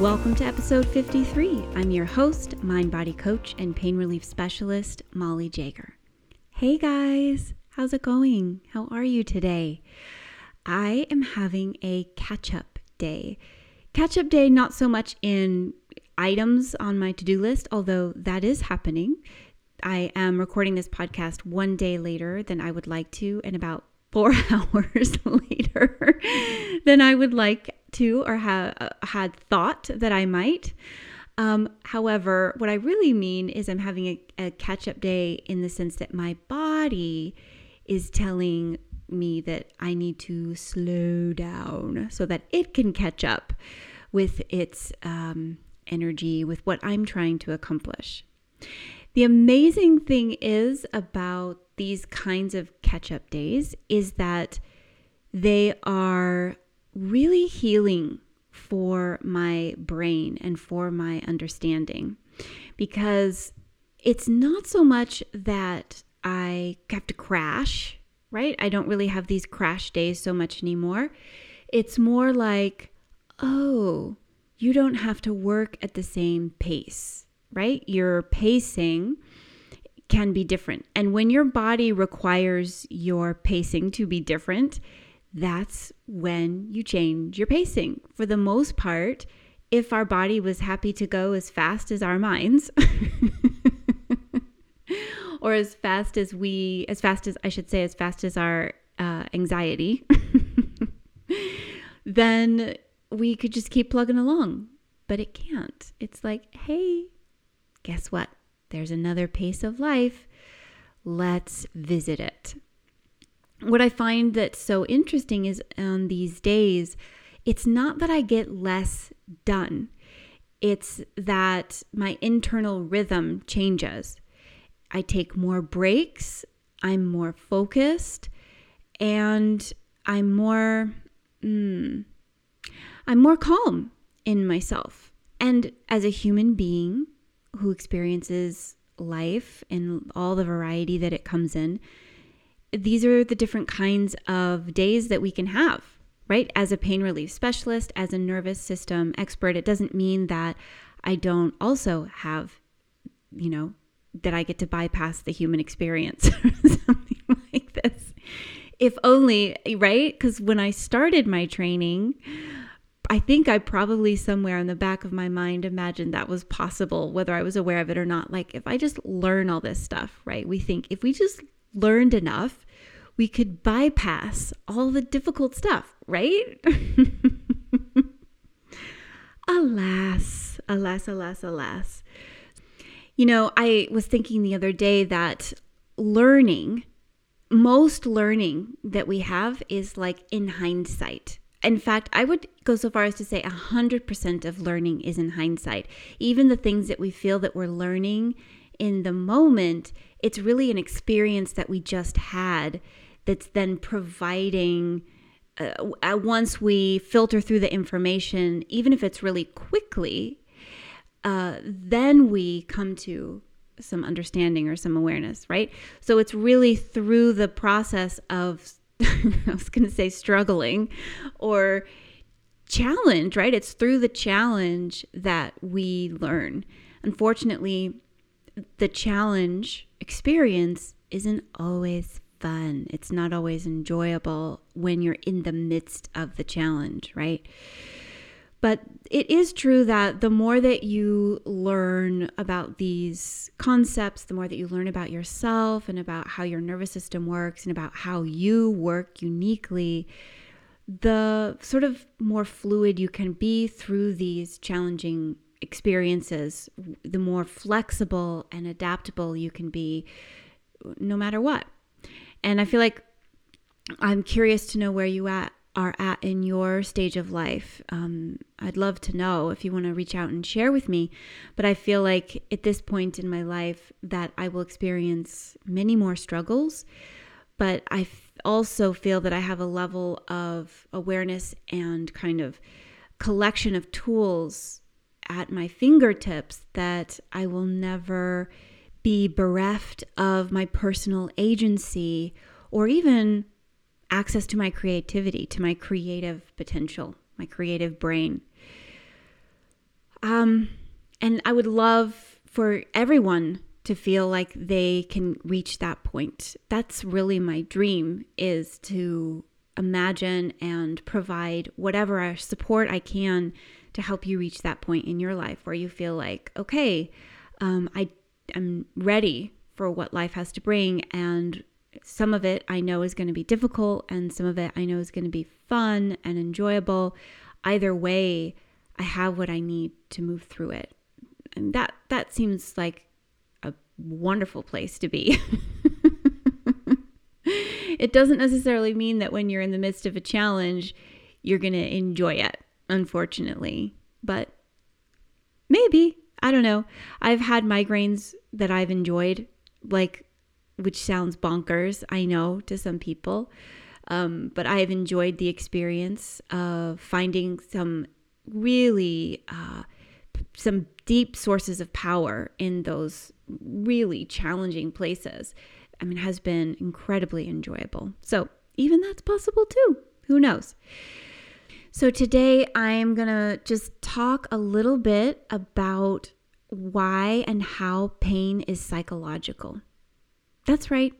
Welcome to episode 53. I'm your host, mind body coach, and pain relief specialist, Molly Jager. Hey guys, how's it going? How are you today? I am having a catch up day. Catch up day, not so much in items on my to do list, although that is happening. I am recording this podcast one day later than I would like to, and about four hours later than I would like to or uh, had thought that I might. Um, however, what I really mean is I'm having a, a catch up day in the sense that my body is telling me that I need to slow down so that it can catch up with its um, energy, with what I'm trying to accomplish. The amazing thing is about these kinds of catch up days is that they are really healing for my brain and for my understanding because it's not so much that I have to crash, right? I don't really have these crash days so much anymore. It's more like, oh, you don't have to work at the same pace, right? You're pacing can be different. And when your body requires your pacing to be different, that's when you change your pacing. For the most part, if our body was happy to go as fast as our minds, or as fast as we, as fast as I should say, as fast as our uh, anxiety, then we could just keep plugging along. But it can't. It's like, hey, guess what? There's another pace of life. Let's visit it what I find that's so interesting is on these days, it's not that I get less done, it's that my internal rhythm changes. I take more breaks, I'm more focused, and I'm more, mm, I'm more calm in myself. And as a human being who experiences life and all the variety that it comes in, these are the different kinds of days that we can have, right? As a pain relief specialist, as a nervous system expert, it doesn't mean that I don't also have, you know, that I get to bypass the human experience or something like this. If only, right? Because when I started my training, I think I probably somewhere in the back of my mind imagined that was possible, whether I was aware of it or not. Like, if I just learn all this stuff, right? We think if we just learned enough, we could bypass all the difficult stuff, right? alas, alas, alas, alas. You know, I was thinking the other day that learning, most learning that we have is like in hindsight. In fact, I would go so far as to say 100% of learning is in hindsight. Even the things that we feel that we're learning in the moment, it's really an experience that we just had that's then providing. Uh, once we filter through the information, even if it's really quickly, uh, then we come to some understanding or some awareness, right? So it's really through the process of, I was going to say struggling or challenge, right? It's through the challenge that we learn. Unfortunately, the challenge experience isn't always fun. It's not always enjoyable when you're in the midst of the challenge, right? But it is true that the more that you learn about these concepts, the more that you learn about yourself and about how your nervous system works and about how you work uniquely, the sort of more fluid you can be through these challenging experiences, the more flexible and adaptable you can be no matter what. And I feel like I'm curious to know where you at are at in your stage of life. Um, I'd love to know if you want to reach out and share with me. But I feel like at this point in my life that I will experience many more struggles. But I also feel that I have a level of awareness and kind of collection of tools at my fingertips that I will never be bereft of my personal agency or even access to my creativity, to my creative potential, my creative brain. Um, and I would love for everyone to feel like they can reach that point. That's really my dream is to imagine and provide whatever support I can to help you reach that point in your life where you feel like, okay, um, I am ready for what life has to bring and some of it I know is going to be difficult, and some of it I know is going to be fun and enjoyable. Either way, I have what I need to move through it. And that that seems like a wonderful place to be. it doesn't necessarily mean that when you're in the midst of a challenge, you're going to enjoy it, unfortunately. But maybe, I don't know. I've had migraines that I've enjoyed, like which sounds bonkers, I know, to some people. Um, but I've enjoyed the experience of finding some really uh, some deep sources of power in those really challenging places. I mean, has been incredibly enjoyable. So even that's possible too. Who knows? So today I'm gonna just talk a little bit about why and how pain is psychological. That's right.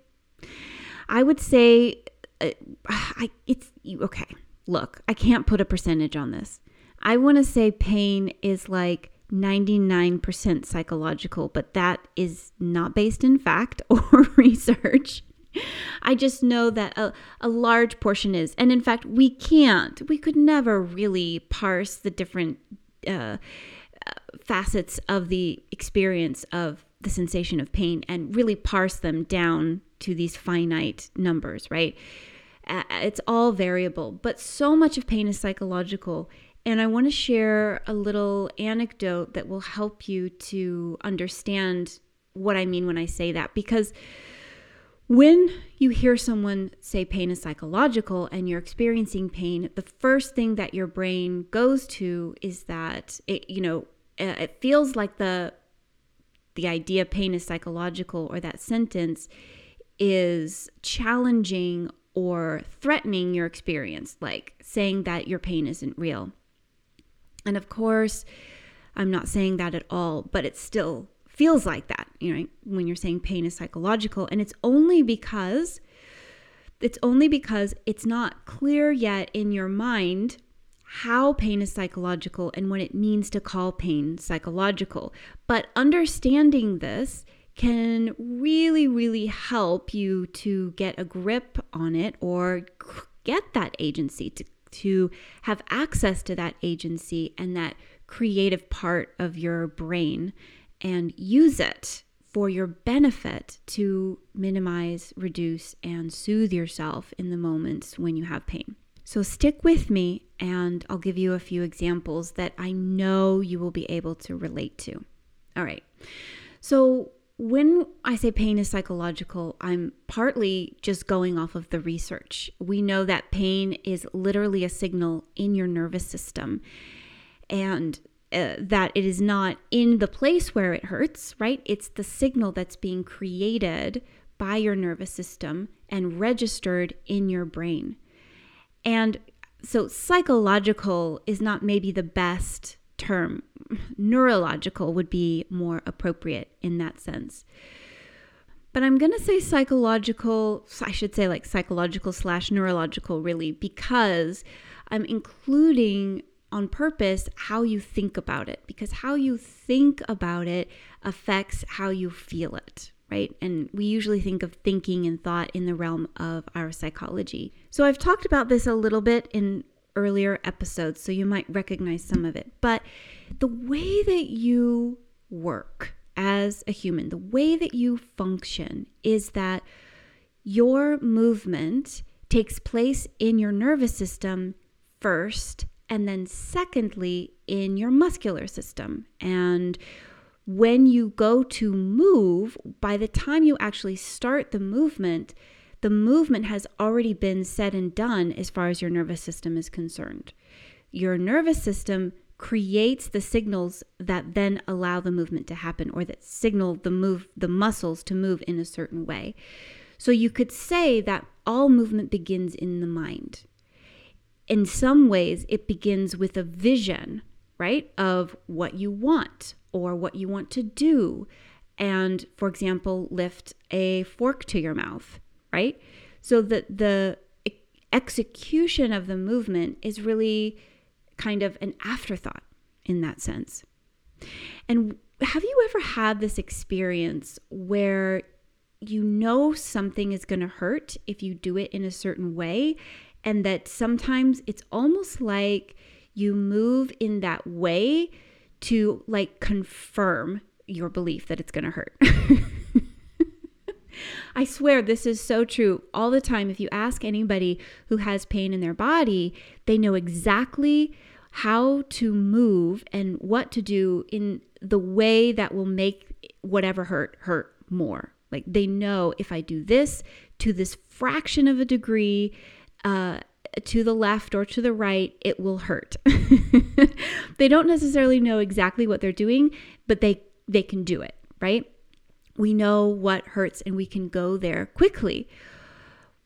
I would say uh, I it's okay. Look, I can't put a percentage on this. I want to say pain is like 99% psychological, but that is not based in fact or research. I just know that a, a large portion is. And in fact, we can't, we could never really parse the different uh, uh facets of the experience of the sensation of pain and really parse them down to these finite numbers, right? It's all variable, but so much of pain is psychological. And I want to share a little anecdote that will help you to understand what I mean when I say that. Because when you hear someone say pain is psychological and you're experiencing pain, the first thing that your brain goes to is that it, you know, it feels like the the idea pain is psychological or that sentence is challenging or threatening your experience, like saying that your pain isn't real. And of course, I'm not saying that at all, but it still feels like that, you know, when you're saying pain is psychological. And it's only because it's only because it's not clear yet in your mind how pain is psychological and what it means to call pain psychological. But understanding this can really, really help you to get a grip on it or get that agency, to, to have access to that agency and that creative part of your brain and use it for your benefit to minimize, reduce, and soothe yourself in the moments when you have pain. So stick with me and I'll give you a few examples that I know you will be able to relate to. All right. So when I say pain is psychological, I'm partly just going off of the research. We know that pain is literally a signal in your nervous system and uh, that it is not in the place where it hurts, right? It's the signal that's being created by your nervous system and registered in your brain. And so psychological is not maybe the best term. Neurological would be more appropriate in that sense. But I'm going to say psychological, I should say like psychological slash neurological, really, because I'm including on purpose how you think about it, because how you think about it affects how you feel it, right? And we usually think of thinking and thought in the realm of our psychology. So I've talked about this a little bit in earlier episodes, so you might recognize some of it. But the way that you work as a human, the way that you function is that your movement takes place in your nervous system first, and then secondly, in your muscular system. And when you go to move, by the time you actually start the movement, the movement has already been said and done as far as your nervous system is concerned. Your nervous system creates the signals that then allow the movement to happen or that signal the move the muscles to move in a certain way. So you could say that all movement begins in the mind. In some ways it begins with a vision, right, of what you want or what you want to do and for example lift a fork to your mouth right? So that the execution of the movement is really kind of an afterthought in that sense. And have you ever had this experience where you know something is going to hurt if you do it in a certain way, and that sometimes it's almost like you move in that way to like confirm your belief that it's going to hurt? I swear this is so true all the time. If you ask anybody who has pain in their body, they know exactly how to move and what to do in the way that will make whatever hurt hurt more. Like they know if I do this to this fraction of a degree, uh, to the left or to the right, it will hurt. they don't necessarily know exactly what they're doing, but they they can do it, right? We know what hurts and we can go there quickly.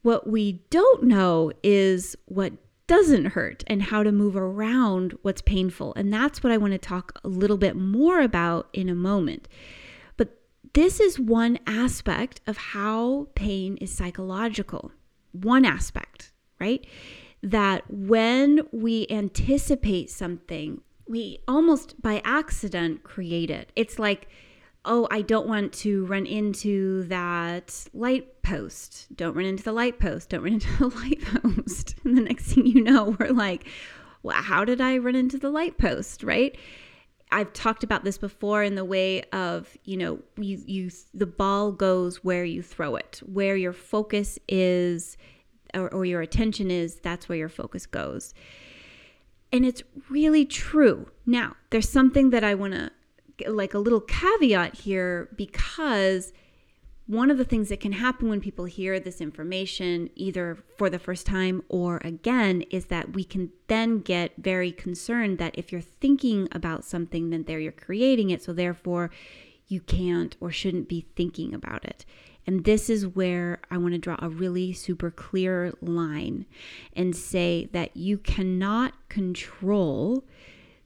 What we don't know is what doesn't hurt and how to move around what's painful. And that's what I want to talk a little bit more about in a moment. But this is one aspect of how pain is psychological. One aspect, right? That when we anticipate something, we almost by accident create it. It's like oh, I don't want to run into that light post. Don't run into the light post. Don't run into the light post. And the next thing you know, we're like, well, how did I run into the light post? Right. I've talked about this before in the way of, you know, you, you the ball goes where you throw it, where your focus is or, or your attention is, that's where your focus goes. And it's really true. Now, there's something that I want to like a little caveat here because one of the things that can happen when people hear this information, either for the first time or again, is that we can then get very concerned that if you're thinking about something, then there you're creating it. So therefore, you can't or shouldn't be thinking about it. And this is where I want to draw a really super clear line and say that you cannot control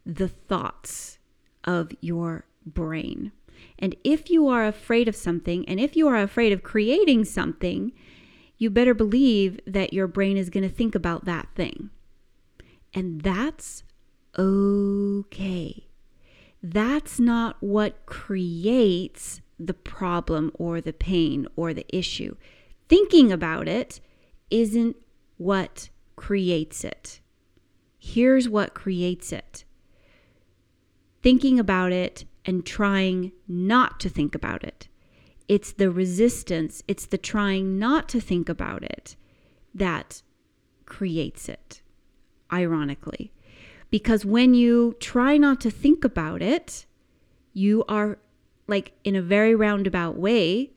the thoughts of your brain. And if you are afraid of something, and if you are afraid of creating something, you better believe that your brain is going to think about that thing. And that's okay. That's not what creates the problem or the pain or the issue. Thinking about it isn't what creates it. Here's what creates it thinking about it and trying not to think about it. It's the resistance, it's the trying not to think about it that creates it, ironically. Because when you try not to think about it, you are, like in a very roundabout way,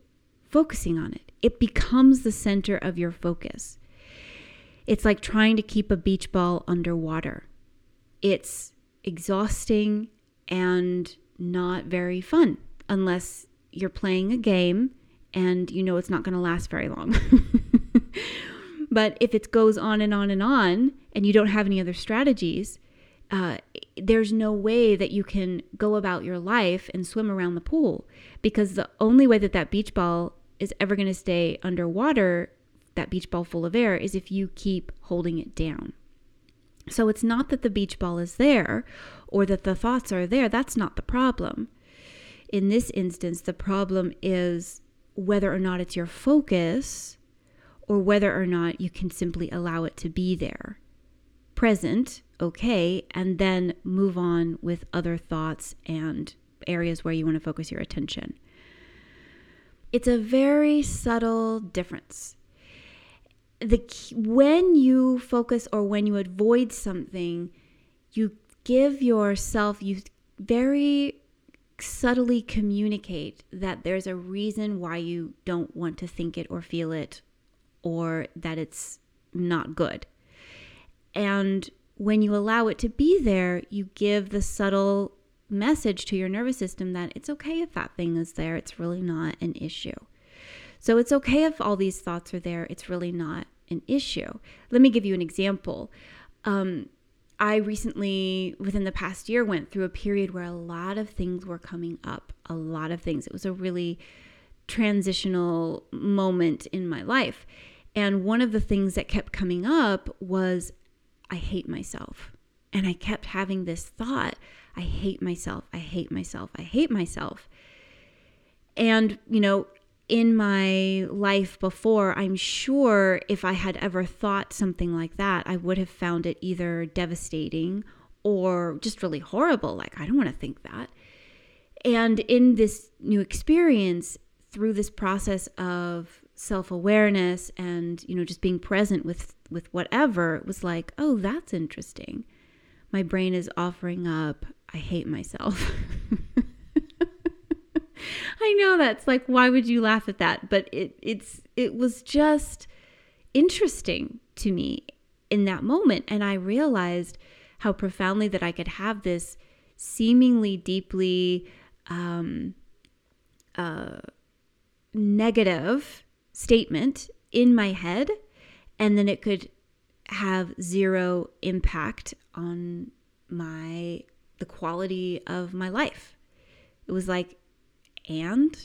focusing on it. It becomes the center of your focus. It's like trying to keep a beach ball underwater. It's exhausting and not very fun unless you're playing a game and you know it's not going to last very long. but if it goes on and on and on and you don't have any other strategies, uh, there's no way that you can go about your life and swim around the pool because the only way that that beach ball is ever going to stay underwater, that beach ball full of air, is if you keep holding it down. So it's not that the beach ball is there or that the thoughts are there. That's not the problem. In this instance, the problem is whether or not it's your focus or whether or not you can simply allow it to be there. Present, okay, and then move on with other thoughts and areas where you want to focus your attention. It's a very subtle difference. the when you focus or when you avoid something, you give yourself you very subtly communicate that there's a reason why you don't want to think it or feel it or that it's not good. And when you allow it to be there, you give the subtle message to your nervous system that it's okay if that thing is there, it's really not an issue. So it's okay if all these thoughts are there, it's really not an issue. Let me give you an example. Um, I recently, within the past year, went through a period where a lot of things were coming up. A lot of things. It was a really transitional moment in my life. And one of the things that kept coming up was, I hate myself. And I kept having this thought I hate myself. I hate myself. I hate myself. And, you know, in my life before, I'm sure if I had ever thought something like that, I would have found it either devastating or just really horrible. Like, I don't want to think that. And in this new experience, through this process of self-awareness and you know just being present with with whatever was like oh that's interesting. My brain is offering up i hate myself. I know that's like why would you laugh at that? But it it's it was just interesting to me in that moment. And I realized how profoundly that I could have this seemingly deeply um, uh, negative statement in my head and then it could have zero impact on my the quality of my life. It was like and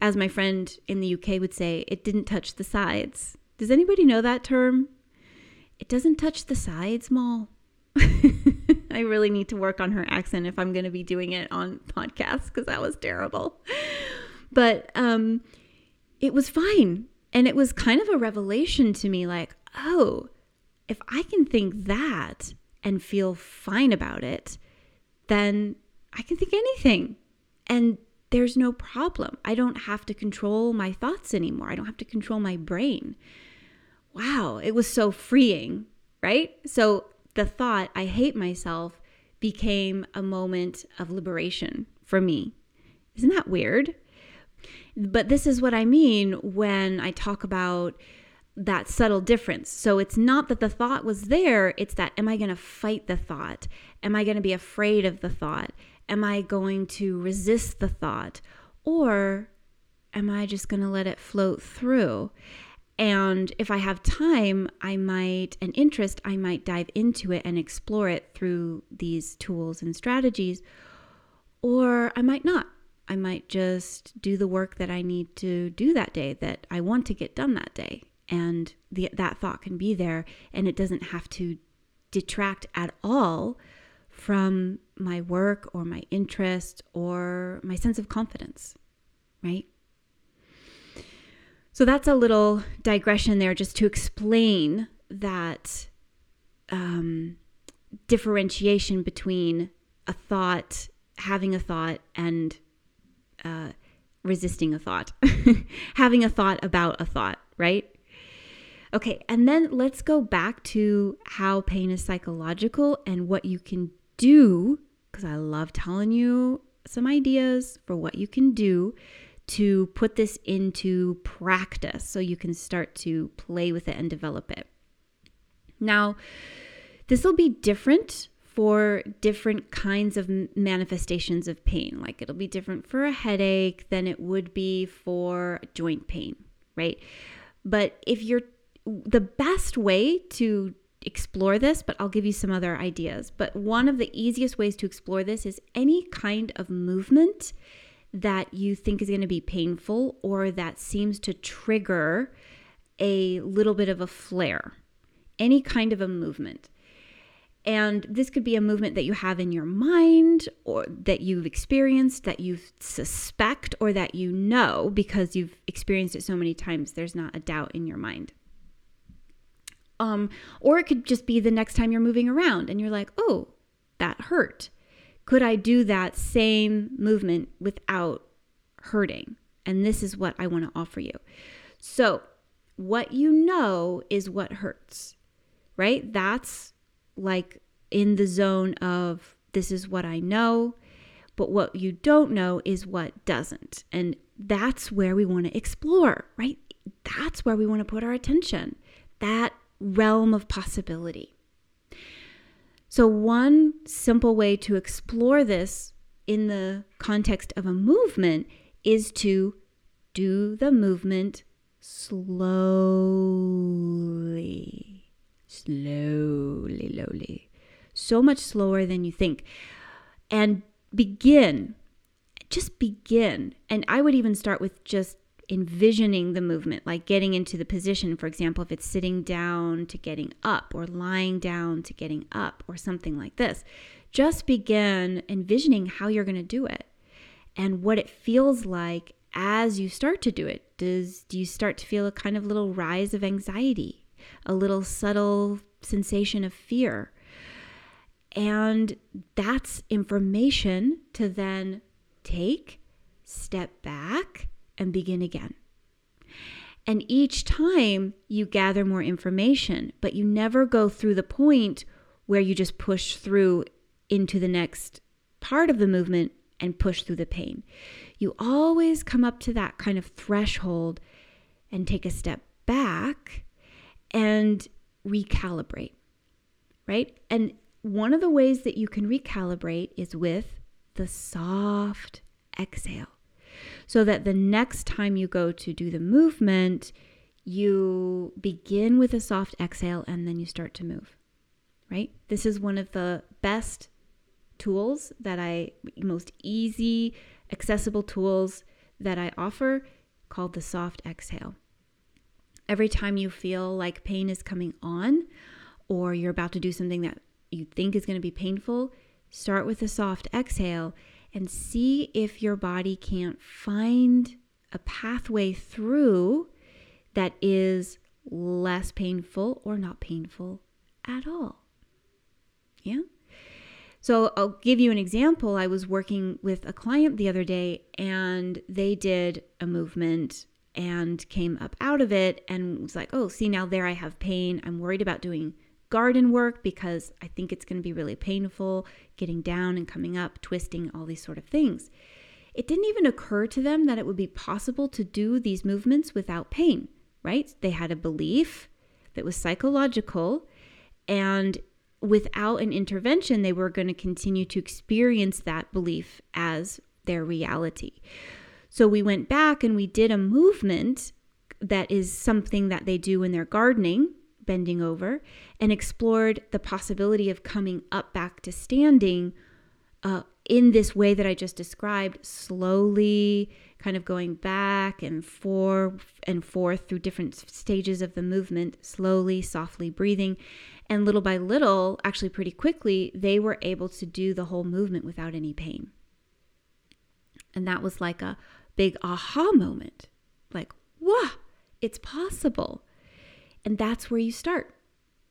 as my friend in the UK would say, it didn't touch the sides. Does anybody know that term? It doesn't touch the sides, Mal. I really need to work on her accent if I'm going to be doing it on podcasts because that was terrible. But um, it was fine. And it was kind of a revelation to me like, oh, if I can think that and feel fine about it, then I can think anything. And there's no problem. I don't have to control my thoughts anymore. I don't have to control my brain. Wow, it was so freeing, right? So the thought, I hate myself, became a moment of liberation for me. Isn't that weird? But this is what I mean when I talk about that subtle difference. So it's not that the thought was there, it's that am I going to fight the thought? Am I going to be afraid of the thought? Am I going to resist the thought? Or am I just going to let it float through? And if I have time, I might, an interest, I might dive into it and explore it through these tools and strategies. Or I might not. I might just do the work that I need to do that day, that I want to get done that day. And the, that thought can be there, and it doesn't have to detract at all from my work or my interest or my sense of confidence, right? So that's a little digression there just to explain that um, differentiation between a thought, having a thought, and uh, resisting a thought, having a thought about a thought, right? Okay, and then let's go back to how pain is psychological and what you can do, because I love telling you some ideas for what you can do to put this into practice so you can start to play with it and develop it. Now, this will be different for different kinds of manifestations of pain. Like it'll be different for a headache than it would be for joint pain, right? But if you're the best way to explore this, but I'll give you some other ideas. But one of the easiest ways to explore this is any kind of movement that you think is going to be painful or that seems to trigger a little bit of a flare. Any kind of a movement. And this could be a movement that you have in your mind or that you've experienced, that you suspect, or that you know because you've experienced it so many times, there's not a doubt in your mind. Um, or it could just be the next time you're moving around and you're like, oh, that hurt. Could I do that same movement without hurting? And this is what I want to offer you. So, what you know is what hurts, right? That's like in the zone of this is what I know, but what you don't know is what doesn't. And that's where we want to explore, right? That's where we want to put our attention, that realm of possibility. So, one simple way to explore this in the context of a movement is to do the movement slowly. Slowly, slowly. So much slower than you think. And begin, just begin. And I would even start with just envisioning the movement, like getting into the position, for example, if it's sitting down to getting up or lying down to getting up or something like this. Just begin envisioning how you're going to do it and what it feels like as you start to do it. Does do you start to feel a kind of little rise of anxiety, a little subtle sensation of fear? And that's information to then take, step back, and begin again. And each time you gather more information, but you never go through the point where you just push through into the next part of the movement and push through the pain. You always come up to that kind of threshold and take a step back and recalibrate, right? And one of the ways that you can recalibrate is with the soft exhale. So that the next time you go to do the movement, you begin with a soft exhale and then you start to move, right? This is one of the best tools that I, most easy, accessible tools that I offer called the soft exhale. Every time you feel like pain is coming on or you're about to do something that you think is going to be painful, start with a soft exhale and see if your body can't find a pathway through that is less painful or not painful at all. Yeah? So I'll give you an example. I was working with a client the other day and they did a movement and came up out of it and was like, oh, see, now there I have pain. I'm worried about doing garden work because I think it's going to be really painful getting down and coming up, twisting, all these sort of things. It didn't even occur to them that it would be possible to do these movements without pain, right? They had a belief that was psychological, and without an intervention, they were going to continue to experience that belief as their reality. So we went back and we did a movement that is something that they do when they're gardening bending over and explored the possibility of coming up back to standing uh, in this way that I just described, slowly kind of going back and forth and forth through different stages of the movement, slowly, softly breathing. And little by little, actually pretty quickly, they were able to do the whole movement without any pain. And that was like a big aha moment. Like, wow, it's possible. And that's where you start.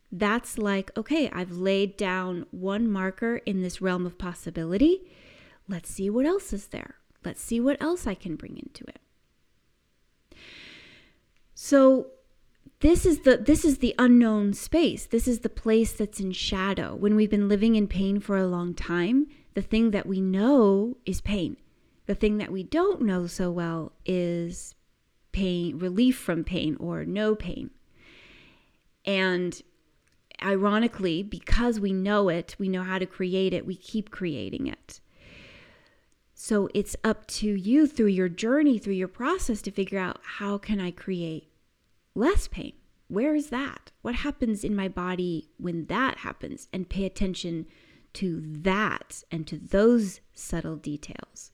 That's like, okay, I've laid down one marker in this realm of possibility. Let's see what else is there. Let's see what else I can bring into it. So, this is the this is the unknown space. This is the place that's in shadow. When we've been living in pain for a long time, the thing that we know is pain. The thing that we don't know so well is pain, relief from pain or no pain. And ironically, because we know it, we know how to create it, we keep creating it. So it's up to you through your journey, through your process to figure out how can I create less pain? Where is that? What happens in my body when that happens? And pay attention to that and to those subtle details.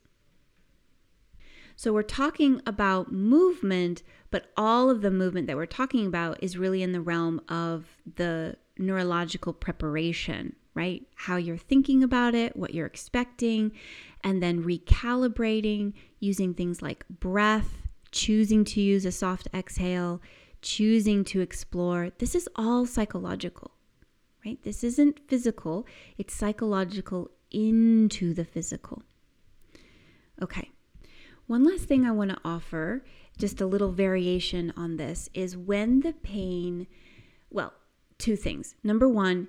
So we're talking about movement, but all of the movement that we're talking about is really in the realm of the neurological preparation, right? How you're thinking about it, what you're expecting, and then recalibrating using things like breath, choosing to use a soft exhale, choosing to explore. This is all psychological, right? This isn't physical, it's psychological into the physical. Okay. One last thing I want to offer, just a little variation on this, is when the pain, well, two things. Number one,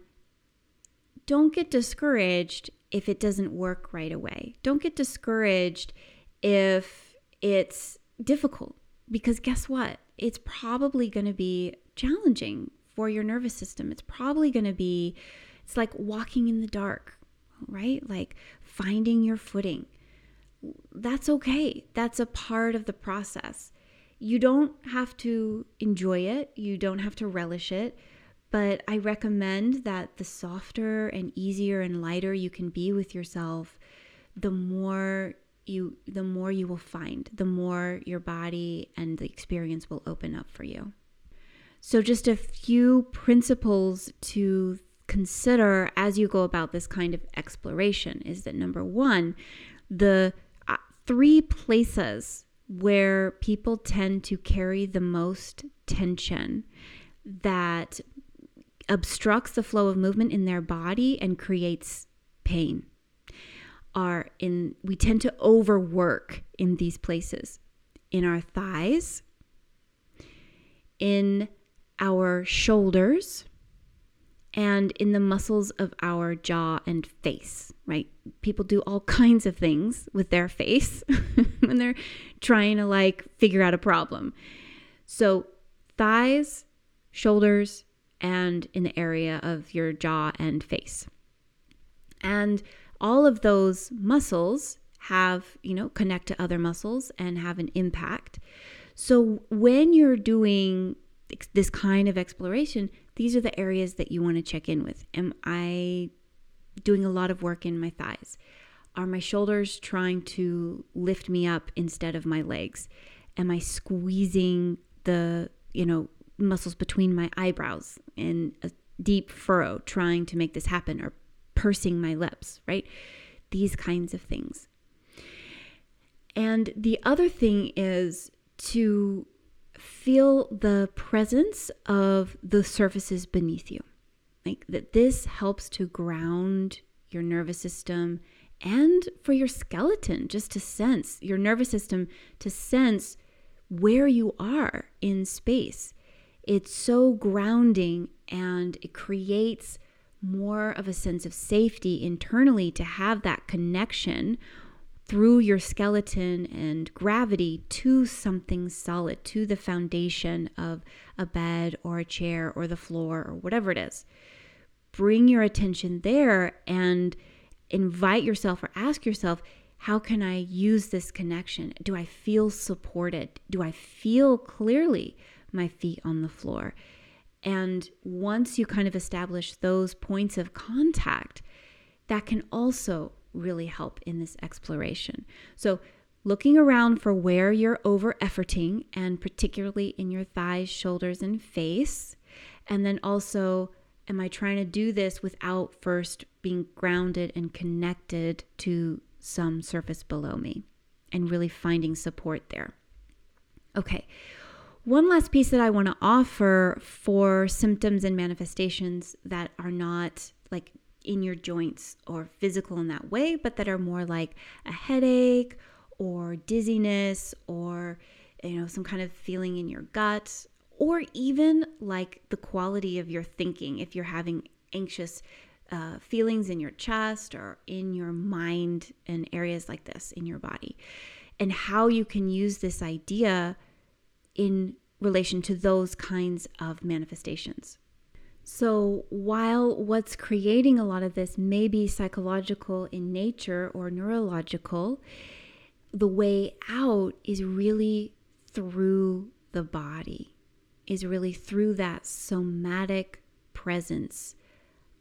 don't get discouraged if it doesn't work right away. Don't get discouraged if it's difficult because guess what? It's probably going to be challenging for your nervous system. It's probably going to be, it's like walking in the dark, right? Like finding your footing. That's okay. That's a part of the process. You don't have to enjoy it, you don't have to relish it, but I recommend that the softer and easier and lighter you can be with yourself, the more you the more you will find, the more your body and the experience will open up for you. So just a few principles to consider as you go about this kind of exploration is that number 1, the three places where people tend to carry the most tension that obstructs the flow of movement in their body and creates pain are in we tend to overwork in these places in our thighs in our shoulders and in the muscles of our jaw and face right? People do all kinds of things with their face when they're trying to like figure out a problem. So thighs shoulders and in the area of your jaw and face. And all of those muscles have, you know, connect to other muscles and have an impact. So when you're doing this kind of exploration, these are the areas that you want to check in with. Am I doing a lot of work in my thighs? Are my shoulders trying to lift me up instead of my legs? Am I squeezing the, you know, muscles between my eyebrows in a deep furrow trying to make this happen or pursing my lips, right? These kinds of things. And the other thing is to feel the presence of the surfaces beneath you. Like that this helps to ground your nervous system and for your skeleton just to sense your nervous system to sense where you are in space. It's so grounding and it creates more of a sense of safety internally to have that connection through your skeleton and gravity to something solid, to the foundation of a bed or a chair or the floor or whatever it is. Bring your attention there and invite yourself or ask yourself, how can I use this connection? Do I feel supported? Do I feel clearly my feet on the floor? And once you kind of establish those points of contact, that can also really help in this exploration. So, looking around for where you're over efforting, and particularly in your thighs, shoulders, and face. And then also, am I trying to do this without first being grounded and connected to some surface below me and really finding support there? Okay, one last piece that I want to offer for symptoms and manifestations that are not like in your joints or physical in that way, but that are more like a headache or dizziness or you know some kind of feeling in your gut or even like the quality of your thinking if you're having anxious uh, feelings in your chest or in your mind and areas like this in your body and how you can use this idea in relation to those kinds of manifestations. So, while what's creating a lot of this may be psychological in nature or neurological, the way out is really through the body, is really through that somatic presence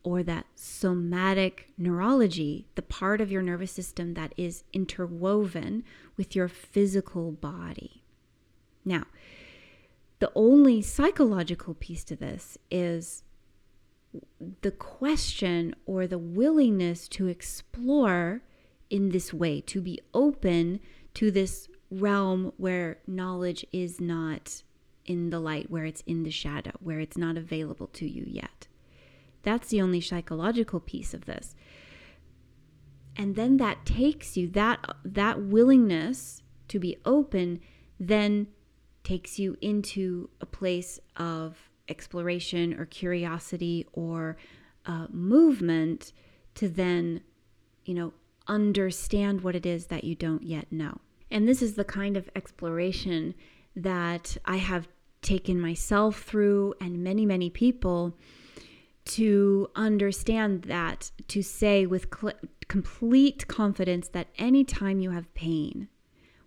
or that somatic neurology, the part of your nervous system that is interwoven with your physical body. Now, the only psychological piece to this is the question or the willingness to explore in this way, to be open to this realm where knowledge is not in the light, where it's in the shadow, where it's not available to you yet. That's the only psychological piece of this. And then that takes you that that willingness to be open then takes you into a place of exploration or curiosity or uh, movement to then, you know, understand what it is that you don't yet know. And this is the kind of exploration that I have taken myself through and many, many people to understand that, to say with cl- complete confidence that anytime you have pain,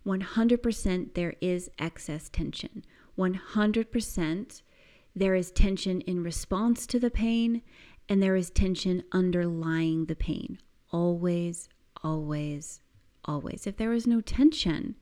100% there is excess tension. 100% there is tension in response to the pain, and there is tension underlying the pain. Always, always, always. If there was no tension,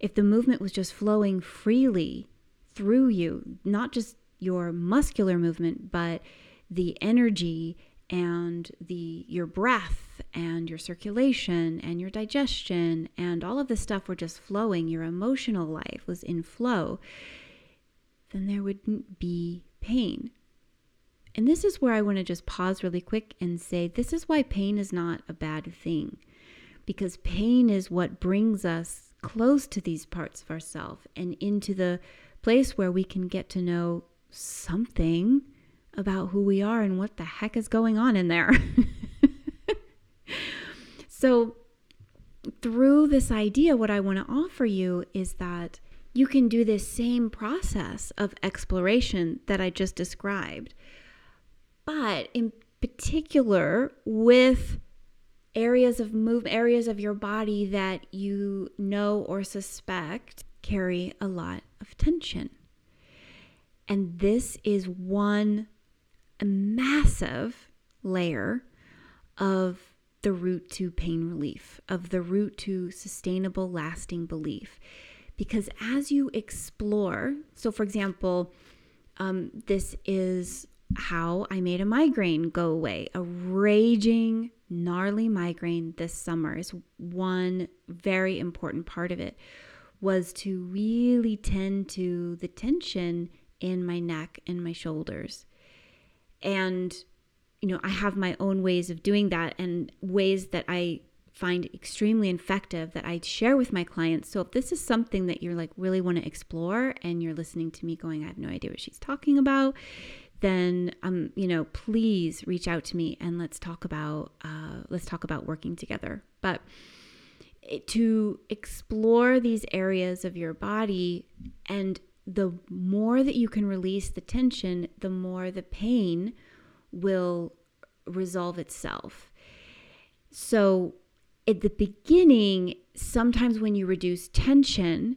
if the movement was just flowing freely through you, not just your muscular movement, but the energy and the your breath and your circulation and your digestion and all of this stuff were just flowing your emotional life was in flow then there wouldn't be pain and this is where I want to just pause really quick and say this is why pain is not a bad thing because pain is what brings us close to these parts of ourselves and into the place where we can get to know something about who we are and what the heck is going on in there. so, through this idea, what I want to offer you is that you can do this same process of exploration that I just described, but in particular with areas of move areas of your body that you know or suspect carry a lot of tension. And this is one massive layer of the route to pain relief, of the route to sustainable, lasting belief. Because as you explore, so for example, um, this is how I made a migraine go away. A raging, gnarly migraine this summer is one very important part of it, was to really tend to the tension in my neck and my shoulders. And, you know, I have my own ways of doing that and ways that I find extremely effective that I share with my clients. So if this is something that you're like really want to explore and you're listening to me going, I have no idea what she's talking about, then um, you know, please reach out to me and let's talk about uh, let's talk about working together. But to explore these areas of your body and the more that you can release the tension, the more the pain will resolve itself. So, at the beginning, sometimes when you reduce tension,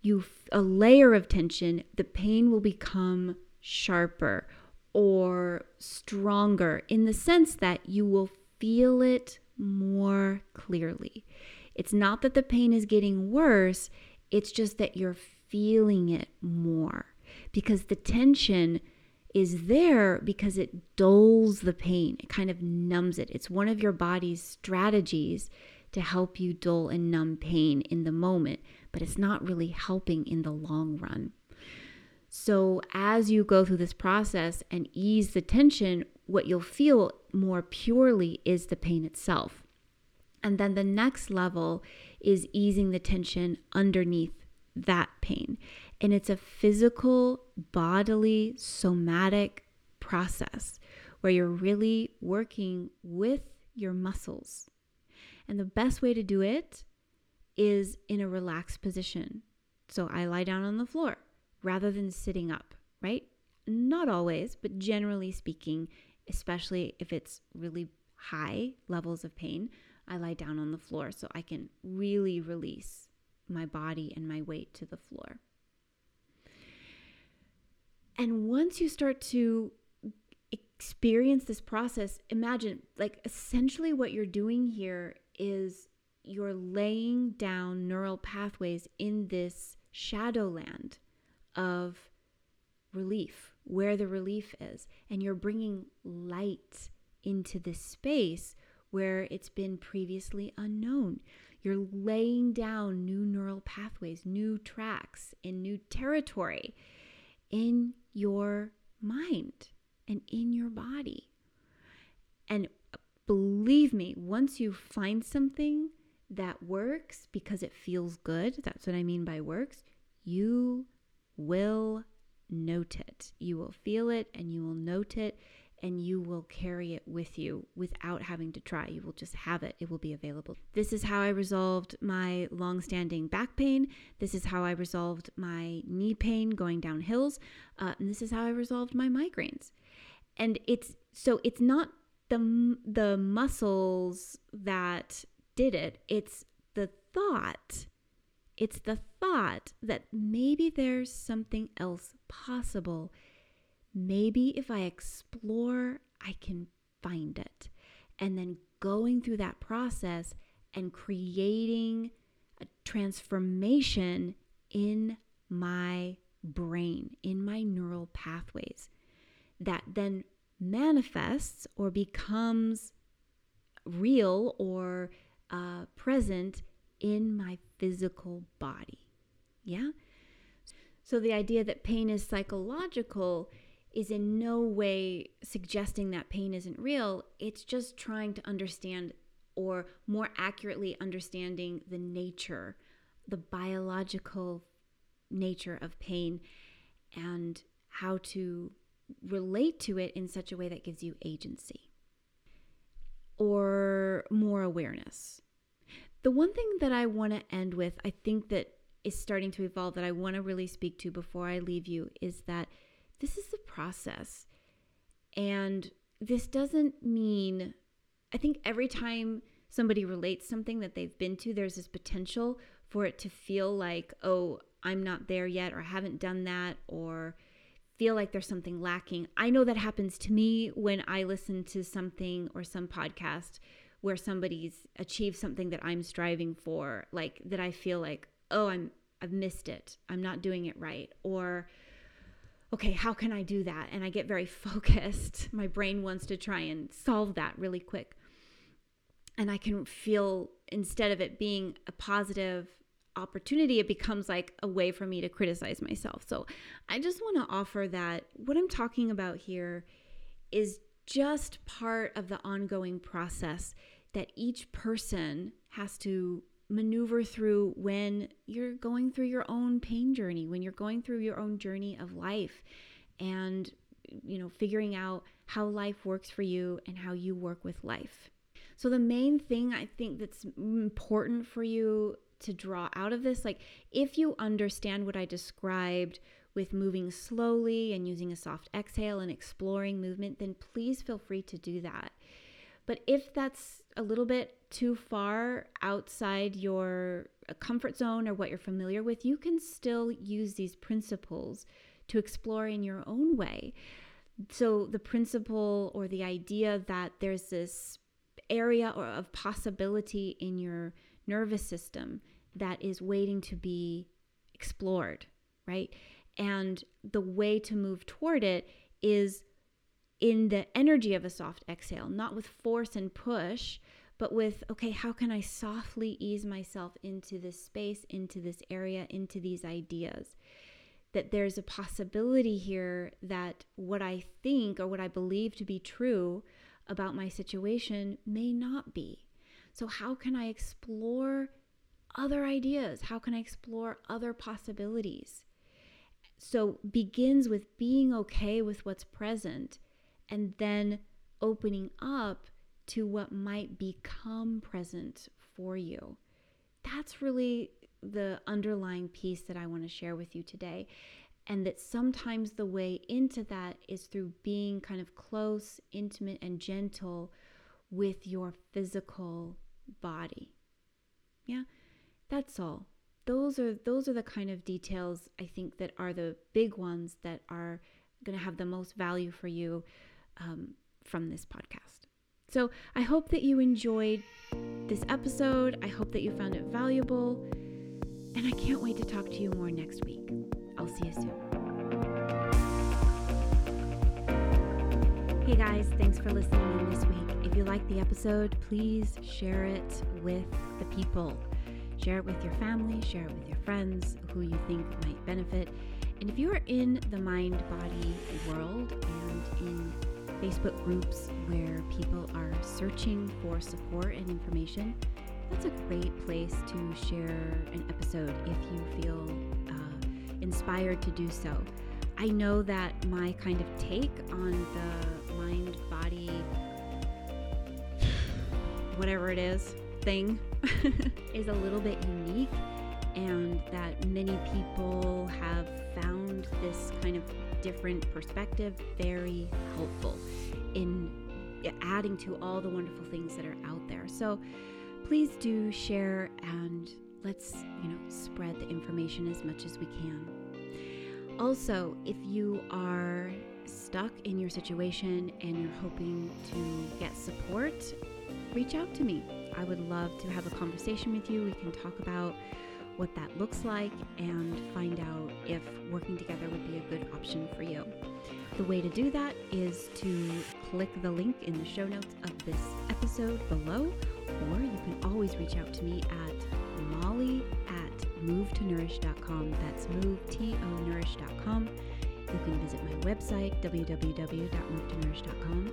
you a layer of tension, the pain will become sharper or stronger in the sense that you will feel it more clearly. It's not that the pain is getting worse, it's just that you're feeling it more because the tension is there because it dulls the pain. It kind of numbs it. It's one of your body's strategies to help you dull and numb pain in the moment, but it's not really helping in the long run. So, as you go through this process and ease the tension, what you'll feel more purely is the pain itself. And then the next level is easing the tension underneath that pain. And it's a physical, bodily, somatic process where you're really working with your muscles. And the best way to do it is in a relaxed position. So I lie down on the floor rather than sitting up, right? Not always, but generally speaking, especially if it's really high levels of pain, I lie down on the floor so I can really release my body and my weight to the floor. And once you start to experience this process, imagine like essentially what you're doing here is you're laying down neural pathways in this shadowland of relief, where the relief is, and you're bringing light into this space where it's been previously unknown. You're laying down new neural pathways, new tracks in new territory in your mind and in your body. And believe me, once you find something that works because it feels good, that's what I mean by works, you will note it. You will feel it and you will note it and you will carry it with you without having to try. You will just have it, it will be available. This is how I resolved my long-standing back pain. This is how I resolved my knee pain going down hills. Uh, and this is how I resolved my migraines. And it's so it's not the the muscles that did it. It's the thought. It's the thought that maybe there's something else possible maybe if I explore, I can find it. And then going through that process and creating a transformation in my brain, in my neural pathways that then manifests or becomes real or uh, present in my physical body. Yeah? So the idea that pain is psychological is in no way suggesting that pain isn't real. It's just trying to understand or more accurately understanding the nature, the biological nature of pain and how to relate to it in such a way that gives you agency or more awareness. The one thing that I want to end with, I think that is starting to evolve that I want to really speak to before I leave you is that this is the process. And this doesn't mean, I think every time somebody relates something that they've been to, there's this potential for it to feel like, oh, I'm not there yet, or I haven't done that, or feel like there's something lacking. I know that happens to me when I listen to something or some podcast where somebody's achieved something that I'm striving for, like that I feel like, oh, I'm I've missed it. I'm not doing it right. Or okay, how can I do that? And I get very focused. My brain wants to try and solve that really quick. And I can feel instead of it being a positive opportunity, it becomes like a way for me to criticize myself. So I just want to offer that what I'm talking about here is just part of the ongoing process that each person has to maneuver through when you're going through your own pain journey, when you're going through your own journey of life and you know, figuring out how life works for you and how you work with life. So the main thing I think that's important for you to draw out of this, like if you understand what I described with moving slowly and using a soft exhale and exploring movement, then please feel free to do that. But if that's a little bit too far outside your uh, comfort zone or what you're familiar with, you can still use these principles to explore in your own way. So, the principle or the idea that there's this area or of possibility in your nervous system that is waiting to be explored, right? And the way to move toward it is in the energy of a soft exhale, not with force and push, but with, okay, how can I softly ease myself into this space, into this area, into these ideas? That there's a possibility here that what I think or what I believe to be true about my situation may not be. So, how can I explore other ideas? How can I explore other possibilities? So, begins with being okay with what's present and then opening up to what might become present for you. That's really the underlying piece that I want to share with you today. And that sometimes the way into that is through being kind of close, intimate, and gentle with your physical body. Yeah, that's all. Those are those are the kind of details I think that are the big ones that are going to have the most value for you um, from this podcast. So I hope that you enjoyed this episode. I hope that you found it valuable. And I can't wait to talk to you more next week. I'll see you soon. Hey guys, thanks for listening in this week. If you like the episode, please share it with the people. Share it with your family, share it with your friends who you think might benefit. And if you are in the mind body world and in Facebook groups where people are searching for support and information, that's a great place to share an episode if you feel uh, inspired to do so. I know that my kind of take on the mind body, whatever it is, thing is a little bit unique, and that many people have found this kind of different perspective very helpful in adding to all the wonderful things that are out there. So please do share and let's, you know, spread the information as much as we can. Also, if you are stuck in your situation and you're hoping to get support, reach out to me. I would love to have a conversation with you. We can talk about what that looks like and find out if working together would be a good option for you. The way to do that is to click the link in the show notes of this episode below, or you can always reach out to me at molly at movetonourish.com. That's move, T-O, nourish.com. You can visit my website, www.movetonourish.com.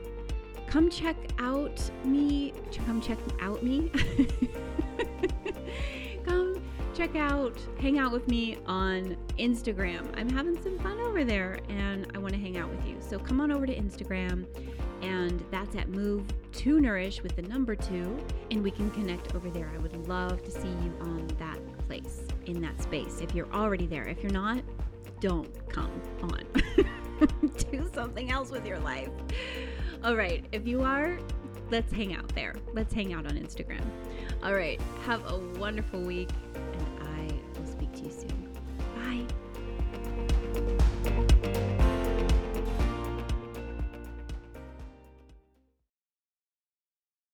Come check out me, come check out me. check out, hang out with me on Instagram. I'm having some fun over there and I want to hang out with you. So come on over to Instagram and that's at Move to Nourish with the number two, and we can connect over there. I would love to see you on that place, in that space. If you're already there, if you're not, don't come on. Do something else with your life. All right, if you are, let's hang out there. Let's hang out on Instagram. All right, have a wonderful week